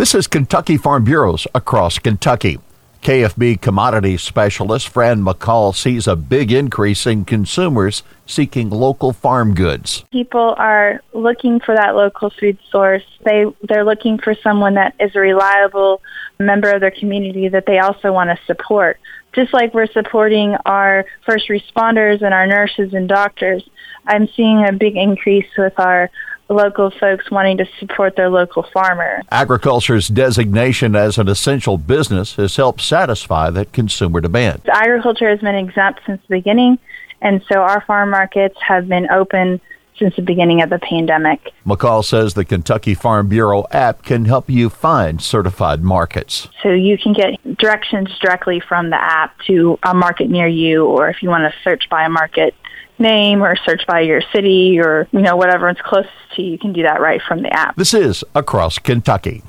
This is Kentucky Farm Bureau's across Kentucky. KFB commodity specialist Fran McCall sees a big increase in consumers seeking local farm goods. People are looking for that local food source. They they're looking for someone that is a reliable member of their community that they also want to support. Just like we're supporting our first responders and our nurses and doctors, I'm seeing a big increase with our local folks wanting to support their local farmer. Agriculture's designation as an essential business has helped satisfy that consumer demand. Agriculture has been exempt since the beginning, and so our farm markets have been open since the beginning of the pandemic. McCall says the Kentucky Farm Bureau app can help you find certified markets. So you can get directions directly from the app to a market near you, or if you want to search by a market name or search by your city or you know whatever is closest to you, you can do that right from the app. This is Across Kentucky.